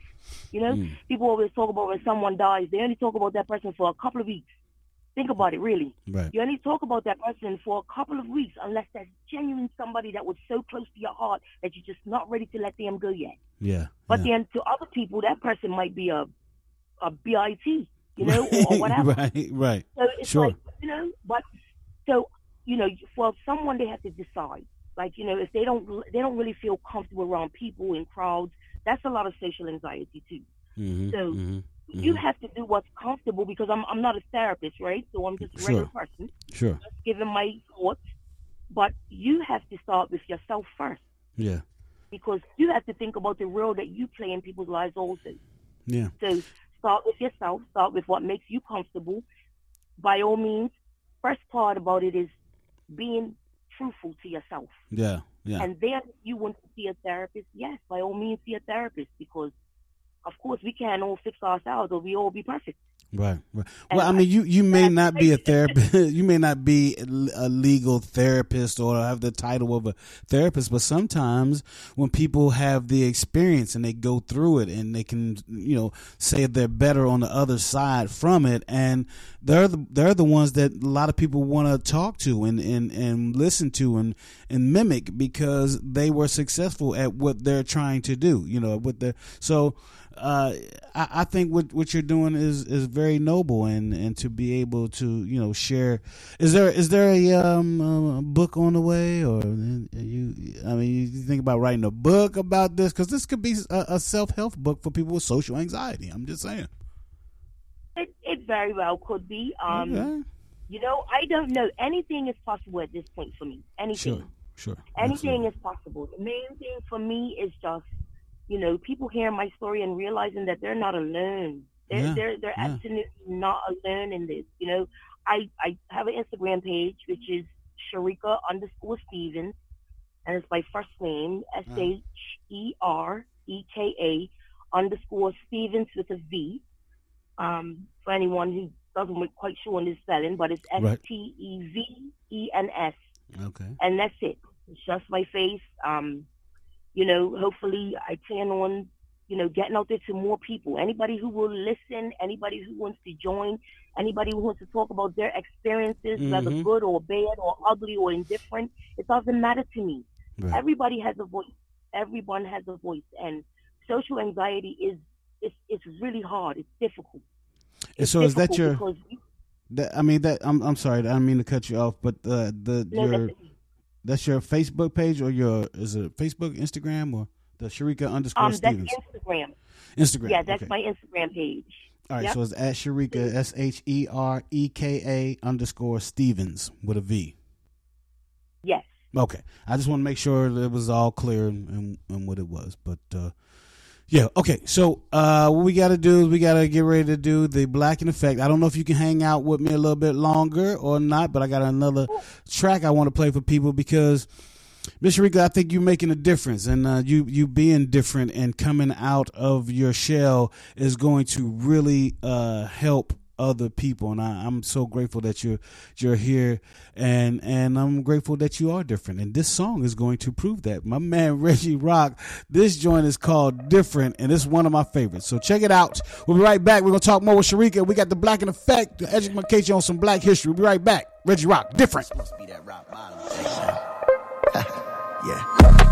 You know, Mm. people always talk about when someone dies. They only talk about that person for a couple of weeks. Think about it, really. Right. You only talk about that person for a couple of weeks unless that's genuine somebody that was so close to your heart that you're just not ready to let them go yet. Yeah. But yeah. then to other people, that person might be a a bit, you know, or, or whatever. right, right. So it's Sure. like you know, but so you know, for someone they have to decide. Like you know, if they don't they don't really feel comfortable around people in crowds, that's a lot of social anxiety too. Mhm, So mhm, you mhm. have to do what's comfortable because I'm I'm not a therapist, right? So I'm just a regular Sure. person, Sure. just giving my thoughts. But you have to start with yourself first Yeah. because you have to think about the role that you play in people's lives also. Yeah. So start with yourself. Start with what makes you comfortable. By all means, first part about it is being truthful to yourself. Yeah. Yeah. And then you want to see a therapist, yes, by all means see a therapist because of course we can't all fix ourselves or we all be perfect. Right. right. Well, I mean, you you may not be a therapist. you may not be a legal therapist or have the title of a therapist, but sometimes when people have the experience and they go through it and they can, you know, say they're better on the other side from it, and they're the they're the ones that a lot of people want to talk to and, and and listen to and and mimic because they were successful at what they're trying to do. You know, what they so uh, I, I, think what what you're doing is is very noble, and and to be able to you know share. Is there is there a, um, a book on the way, or you? I mean, you think about writing a book about this because this could be a, a self help book for people with social anxiety. I'm just saying. It it very well could be. Um, okay. You know, I don't know. Anything is possible at this point for me. Anything. Sure. Sure. Anything Absolutely. is possible. The main thing for me is just you know, people hearing my story and realizing that they're not alone. They're yeah, they're they're yeah. absolutely not alone in this. You know, I I have an Instagram page which is Shereka underscore Stevens, and it's my first name S H E R E K A underscore Stevens with a V. Um, for anyone who doesn't quite sure on the spelling, but it's S T E V E N S. Okay. And that's it. It's just my face. Um, you know, hopefully I plan on, you know, getting out there to more people. Anybody who will listen, anybody who wants to join, anybody who wants to talk about their experiences, mm-hmm. whether good or bad or ugly or indifferent, it doesn't matter to me. Right. Everybody has a voice. Everyone has a voice. And social anxiety is it's it's really hard. It's difficult. It's so is that your that, I mean that I'm I'm sorry, I don't mean to cut you off, but uh, the no, your that's your Facebook page or your is it Facebook, Instagram, or the Shereka underscore um, Stevens? That's Instagram. Instagram. Yeah, that's okay. my Instagram page. All right, yep. so it's at Shereka S H E R E K A underscore Stevens with a V. Yes. Okay, I just want to make sure that it was all clear and, and what it was, but uh, yeah. Okay. So uh, what we got to do is we got to get ready to do the Black in Effect. I don't know if you can hang out with me a little bit longer or not, but I got another track I want to play for people because. Miss Shereka, I think you're making a difference, and uh, you you being different and coming out of your shell is going to really uh, help other people and I, am so grateful that you're you're here and and I'm grateful that you are different and this song is going to prove that. My man Reggie Rock this joint is called different and it's one of my favorites. So check it out. We'll be right back. We're gonna talk more with Shereka. We got the black in effect. To educate you on some black history. We'll be right back. Reggie Rock different. Yeah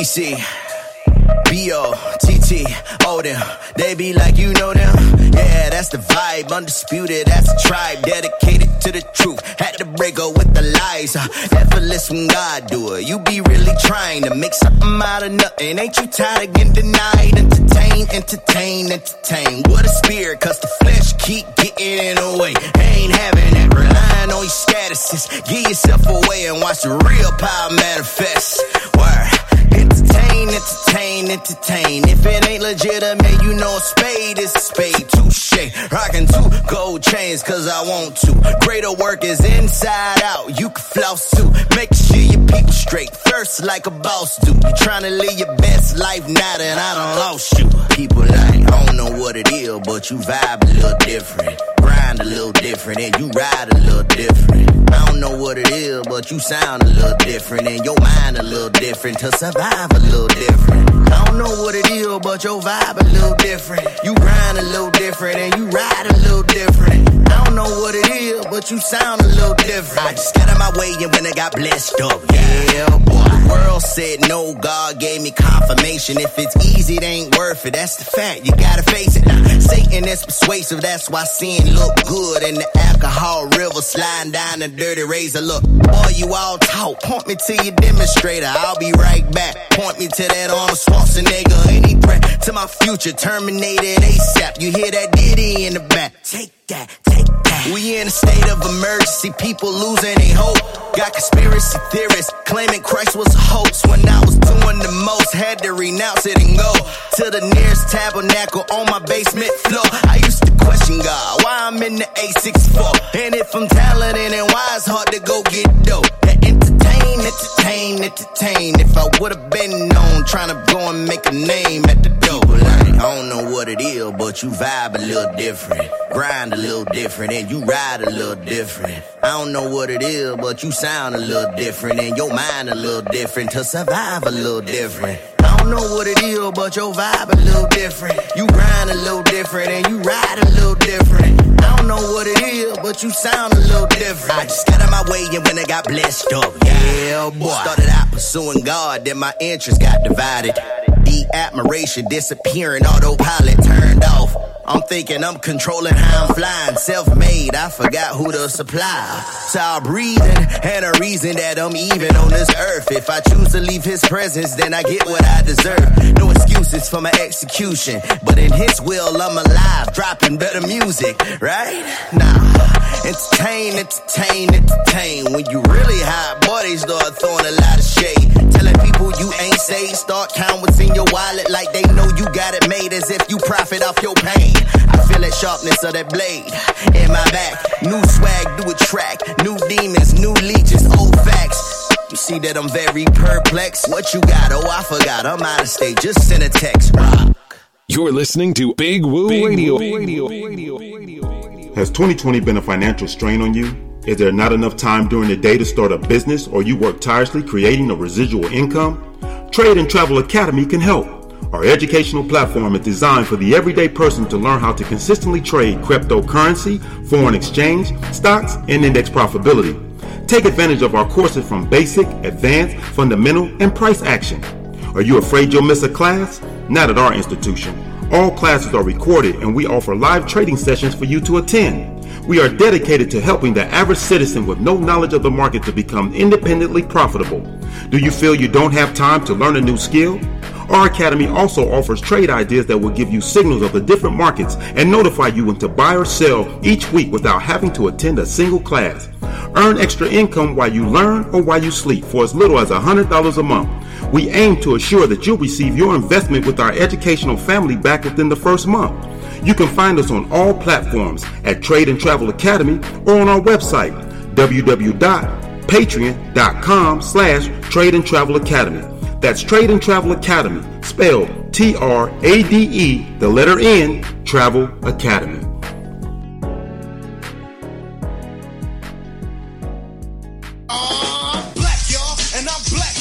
CC, B.O., T.T., Odin. They be like, you know them? Yeah, that's the vibe. Undisputed, that's a tribe. Dedicated to the truth. Had to break up with the lies. Uh, effortless when God do it. You be really trying to make something out of nothing. Ain't you tired of getting denied? Entertain, entertain, entertain. What a spirit, cause the flesh keep getting in the way. Ain't having that. Relying on your statuses. Give yourself away and watch the real power manifest. Word entertain, entertain, entertain. If it ain't legitimate, you know a spade is a spade. Touche. Rockin' two gold chains, cause I want to. Greater work is inside out, you can floss too. Make sure your people straight. First, like a boss do. You tryna live your best life now that I done lost you. People like, I don't know what it is, but you vibe a little different. Grind a little different, and you ride a little different. I don't know what it is, but you sound a little different, and your mind a little different to survive a little different. I don't know what it is, but your vibe a little different. You grind a little different, and you ride a little different. I don't know what it is, but you sound a little different. I just got out my way, and when I got blessed up, yeah, boy. World said no, God gave me confirmation. If it's easy, it ain't worth it. That's the fact, you gotta face it. Satan is persuasive, that's why sin look good. And the alcohol river sliding down the dirty razor. Look, boy, you all talk. Point me to your demonstrator, I'll be right back. Point me to that Arnold Schwarzenegger. Any threat to my future, terminated ASAP. You hear that ditty in the back. Take that, take that. We in a state of emergency, people losing their hope. Got conspiracy theorists claiming Christ was a hoax when I was doing the most. Had to renounce it and go to the nearest tabernacle on my basement floor. I used to question God, why I'm in the A64. And if I'm talented and why it's hard to go get dough. That entertain, entertain, entertain. If I would've been known, trying to go and make a name at the door. I don't know what it is, but you vibe a little different. Grind a little different, and you ride a little different. I don't know what it is, but you sound a little different, and your mind a little different to survive a little different. I don't know what it is, but your vibe a little different. You grind a little different, and you ride a little different. I don't know what it is, but you sound a little different. I just got out my way, and when I got blessed up, yeah, boy. Started out pursuing God, then my interests got divided. The admiration disappearing, autopilot turned off. I'm thinking I'm controlling how I'm flying. Self made, I forgot who to supply. So I'm breathing, and a reason that I'm even on this earth. If I choose to leave his presence, then I get what I deserve. No excuses for my execution, but in his will, I'm alive, dropping better music, right? Nah, entertain, entertain, entertain. When you really boy, they start throwing a lot of shade. Telling people you ain't saved, start counting what's in your wallet like they know you got it made as if you profit off your pain. I feel that sharpness of that blade in my back. New swag, do a track. New demons, new leeches, old facts. You see that I'm very perplexed. What you got? Oh, I forgot. I'm out of state. Just send a text. Rock. You're listening to Big Woo Radio. Has 2020 been a financial strain on you? Is there not enough time during the day to start a business or you work tirelessly creating a residual income? Trade and Travel Academy can help. Our educational platform is designed for the everyday person to learn how to consistently trade cryptocurrency, foreign exchange, stocks, and index profitability. Take advantage of our courses from basic, advanced, fundamental, and price action. Are you afraid you'll miss a class? Not at our institution. All classes are recorded and we offer live trading sessions for you to attend. We are dedicated to helping the average citizen with no knowledge of the market to become independently profitable. Do you feel you don't have time to learn a new skill? Our academy also offers trade ideas that will give you signals of the different markets and notify you when to buy or sell each week without having to attend a single class. Earn extra income while you learn or while you sleep for as little as $100 a month. We aim to assure that you'll receive your investment with our educational family back within the first month. You can find us on all platforms at Trade and Travel Academy or on our website, www.patreon.com slash Trade and Travel Academy. That's Trade and Travel Academy, spelled T-R-A-D-E, the letter N, Travel Academy. And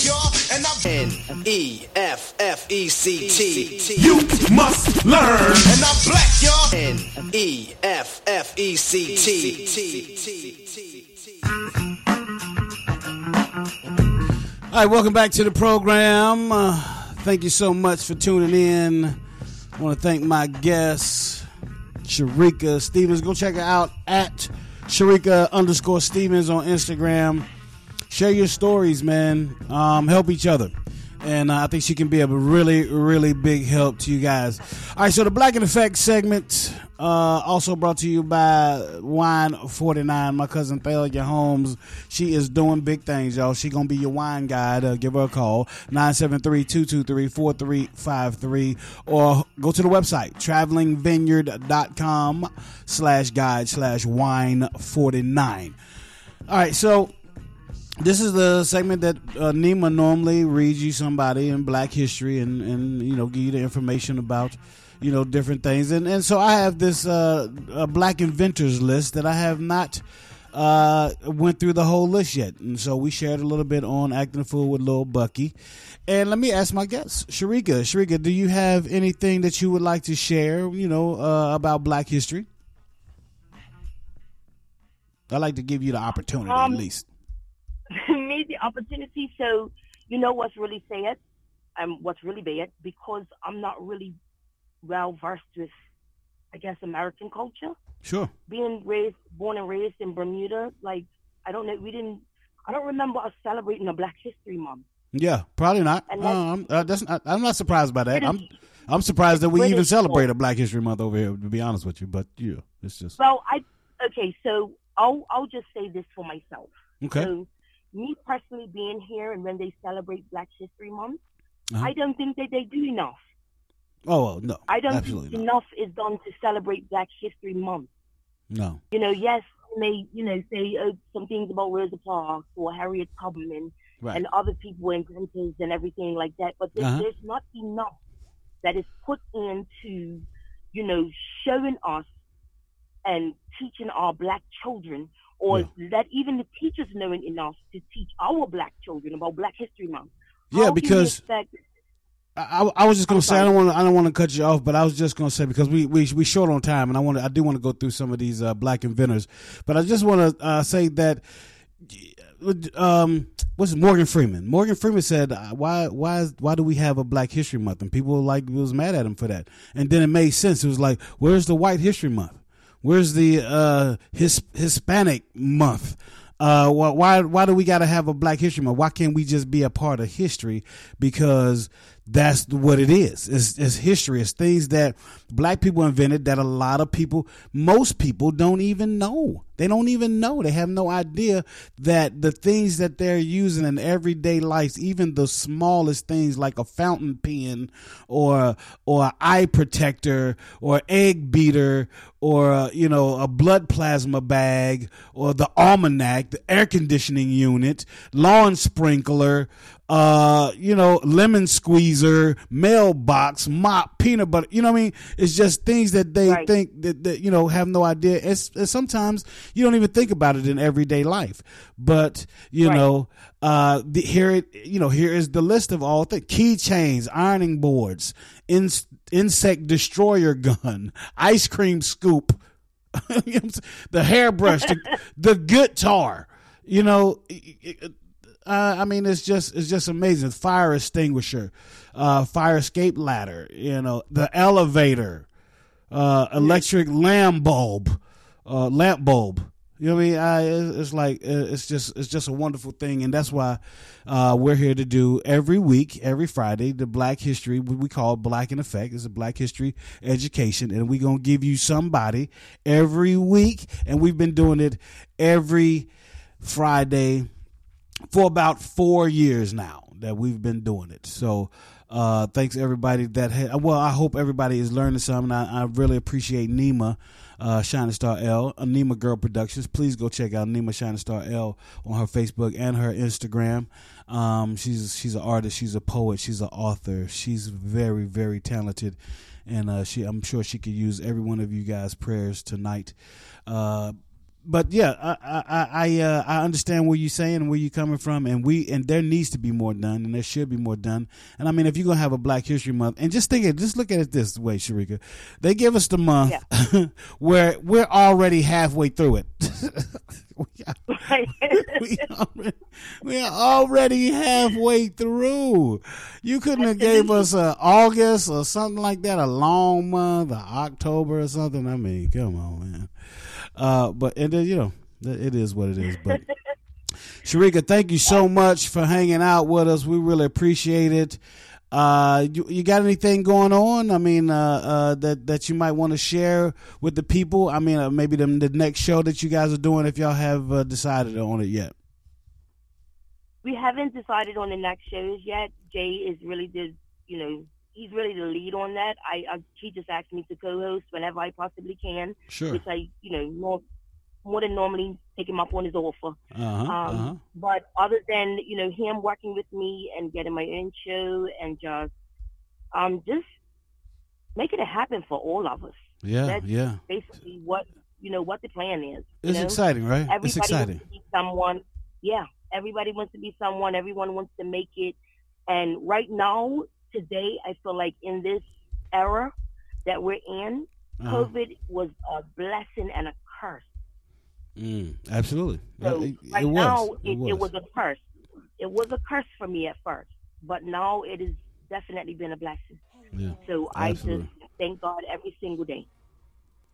y'all, and I'm N E F F E C T. You must learn. And I'm black, y'all. N E F F E C T. All right, welcome back to the program. Uh, thank you so much for tuning in. I want to thank my guest, Shereka Stevens. Go check her out at Shereka underscore Stevens on Instagram. Share your stories, man. Um, help each other. And uh, I think she can be a really, really big help to you guys. All right, so the Black in Effect segment, uh, also brought to you by Wine 49. My cousin Thalia Holmes, she is doing big things, y'all. She gonna be your wine guide. Uh, give her a call, 973-223-4353. Or go to the website, travelingvineyard.com slash guide slash wine 49. All right, so this is the segment that uh, Nima normally reads you somebody in Black history and, and you know give you the information about you know different things. And and so I have this uh, a Black inventors list that I have not uh, went through the whole list yet. And so we shared a little bit on acting a fool with Lil Bucky. And let me ask my guests, Shereka Shereka do you have anything that you would like to share you know uh, about Black history? I'd like to give you the opportunity Um, at least opportunity. So you know what's really sad and what's really bad because I'm not really well versed with, I guess, American culture. Sure. Being raised, born and raised in Bermuda, like I don't know, we didn't. I don't remember us celebrating a Black History Month. Yeah, probably not. Uh, that's- I'm, uh, that's not, I'm not surprised by that. It is- I'm I'm surprised that we British even celebrate a Black History Month over here. To be honest with you, but yeah, it's just Well, I okay. So I'll I'll just say this for myself. Okay. So me personally being here and when they celebrate Black History Month, Uh-huh. I don't think that they do enough. Oh well, no, I don't think not. enough is done to celebrate Black History Month. No. You know, yes, may you know say uh, some things about Rosa Parks or Harriet Tubman Right. and other people and inventors and everything like that, but there's, Uh-huh. there's not enough that is put into you know showing us and teaching our black children, or that even the teachers knowing enough to teach our black children about Black History Month. Yeah, How you because- I, I- was just gonna say I don't want to I don't want to cut you off, but I was just gonna say because we we we short on time, and I want I do want to go through some of these uh, black inventors, but I just want to uh, say that um what's Morgan Freeman? Morgan Freeman said uh, why why why do we have a Black History Month? And people like was mad at him for that, and then it made sense. It was like where's the White History Month? Where's the uh, his Hispanic month? Uh, why, why do we got to have a Black History Month? Why can't we just be a part of history? Because that's what it is. It's, it's history. It's things that black people invented that a lot of people, most people, don't even know. They don't even know. They have no idea that the things that they're using in everyday life, even the smallest things like a fountain pen or or an eye protector or egg beater or uh, you know a blood plasma bag or the almanac, the air conditioning unit, lawn sprinkler, uh, you know, lemon squeezer, mailbox, mop, peanut butter. You know what I mean? It's just things that they think that, that you know have no idea. It's, it's sometimes you don't even think about it in everyday life. But you know, uh, the, here it you know here is the list of all things: keychains, ironing boards, in, insect destroyer gun, ice cream scoop, you know what I'm saying? the hairbrush, the, the guitar. You know, uh, I mean, it's just it's just amazing. Fire extinguisher, uh, fire escape ladder. You know, the elevator, uh, electric lamp bulb, uh, lamp bulb. You know what I mean? I, it's it's like it's just it's just a wonderful thing, and that's why uh, we're here to do every week, every Friday, the Black History. We call Black in Effect is a Black History education, and we're gonna give you somebody every week, and we've been doing it every Friday for about four years now that we've been doing it. So, uh, thanks everybody that had, well, I hope everybody is learning something. I, I really appreciate Nima, uh, Shining Star L, Anima Girl Productions. Please go check out Anima Shining Star L on her Facebook and her Instagram. Um, she's, she's an artist. She's a poet. She's an author. She's very, very talented. And, uh, she, I'm sure she could use every one of you guys' prayers tonight. Uh, but yeah, I I I, uh, I understand where you're saying and where you're coming from, and we and there needs to be more done, and there should be more done. And I mean, if you're gonna have a Black History Month, and just think it, just look at it this way, Shereka, they give us the month where we're already halfway through it. we, already, we are already halfway through. You couldn't have gave us a August or something like that, a long month, or October or something. I mean, come on, man. Uh, but and then, you know, it is what it is. But Shereka, thank you so much for hanging out with us. We really appreciate it. Uh, you, you got anything going on? I mean, uh, uh, that that you might want to share with the people. I mean, uh, maybe the, the next show that you guys are doing, if y'all have uh, decided on it yet. we haven't decided on the next shows yet. Jay is really the, you know, he's really the lead on that. I, I he just asked me to co-host whenever I possibly can, Sure. which I, you know, more more than normally take him up on his offer. Uh-huh, um, uh-huh. But other than you know him working with me and getting my own show and just um just making it happen for all of us. Yeah, That's yeah. Basically, what you know what the plan is. It's know? exciting, right? It's exciting. wants to be someone. Yeah, everybody wants to be someone. Everyone wants to make it. And right now, today, I feel like in this era that we're in, Uh-huh. COVID was a blessing and a curse. Mm, absolutely. So it, right it was. now, it, was. it was a curse. It was a curse for me at first, but now it has definitely been a blessing. Yeah, So I absolutely. just thank God every single day.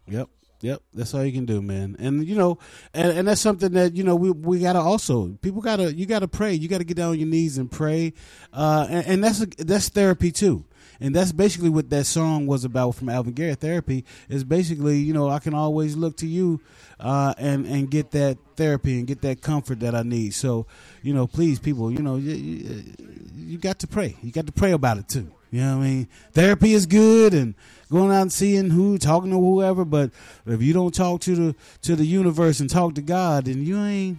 Yep. Yep, that's all you can do, man. And you know, and, and that's something that you know we we gotta also people gotta you gotta pray. You gotta get down on your knees and pray, uh, and, and that's a, that's therapy too. And that's basically what that song was about from Alvin Garrett. Therapy is basically, you know, I can always look to you, uh, and and get that therapy and get that comfort that I need. So, you know, please, people, you know, you, you, you got to pray. You got to pray about it too. You know what I mean? Therapy is good and going out and seeing who, talking to whoever, but if you don't talk to the to the universe and talk to God, then you ain't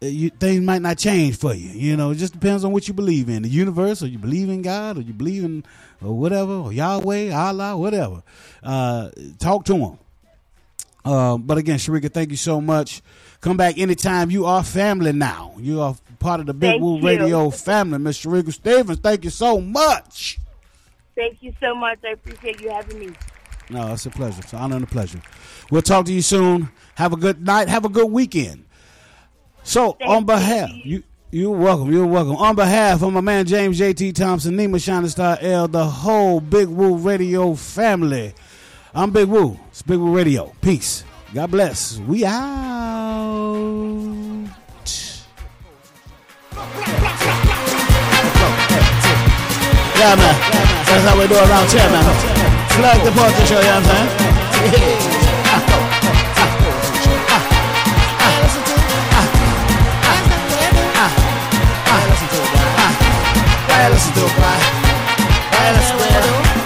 you, things might not change for you. You know, it just depends on what you believe in. The universe, or you believe in God, or you believe in or whatever, or Yahweh, Allah, whatever. Uh, talk to him. Uh, but again, Shereka, thank you so much. Come back anytime. You are family now. You are part of the Big Thank Woo you. Radio family. Miss Shereka Stevens, thank you so much. Thank you so much. I appreciate you having me. No, it's a pleasure. It's an honor and a pleasure. We'll talk to you soon. Have a good night. Have a good weekend. So, on behalf, you you're welcome. You're welcome. On behalf of my man James JT Thompson, Nima Shining Star L, the whole Big Woo Radio family. I'm Big Woo. It's Big Woo Radio. Peace. God bless. We out. Yeah, man. That's how we do around here, man. Flag the party show, you know what I'm saying? Why listen to it, boy? Why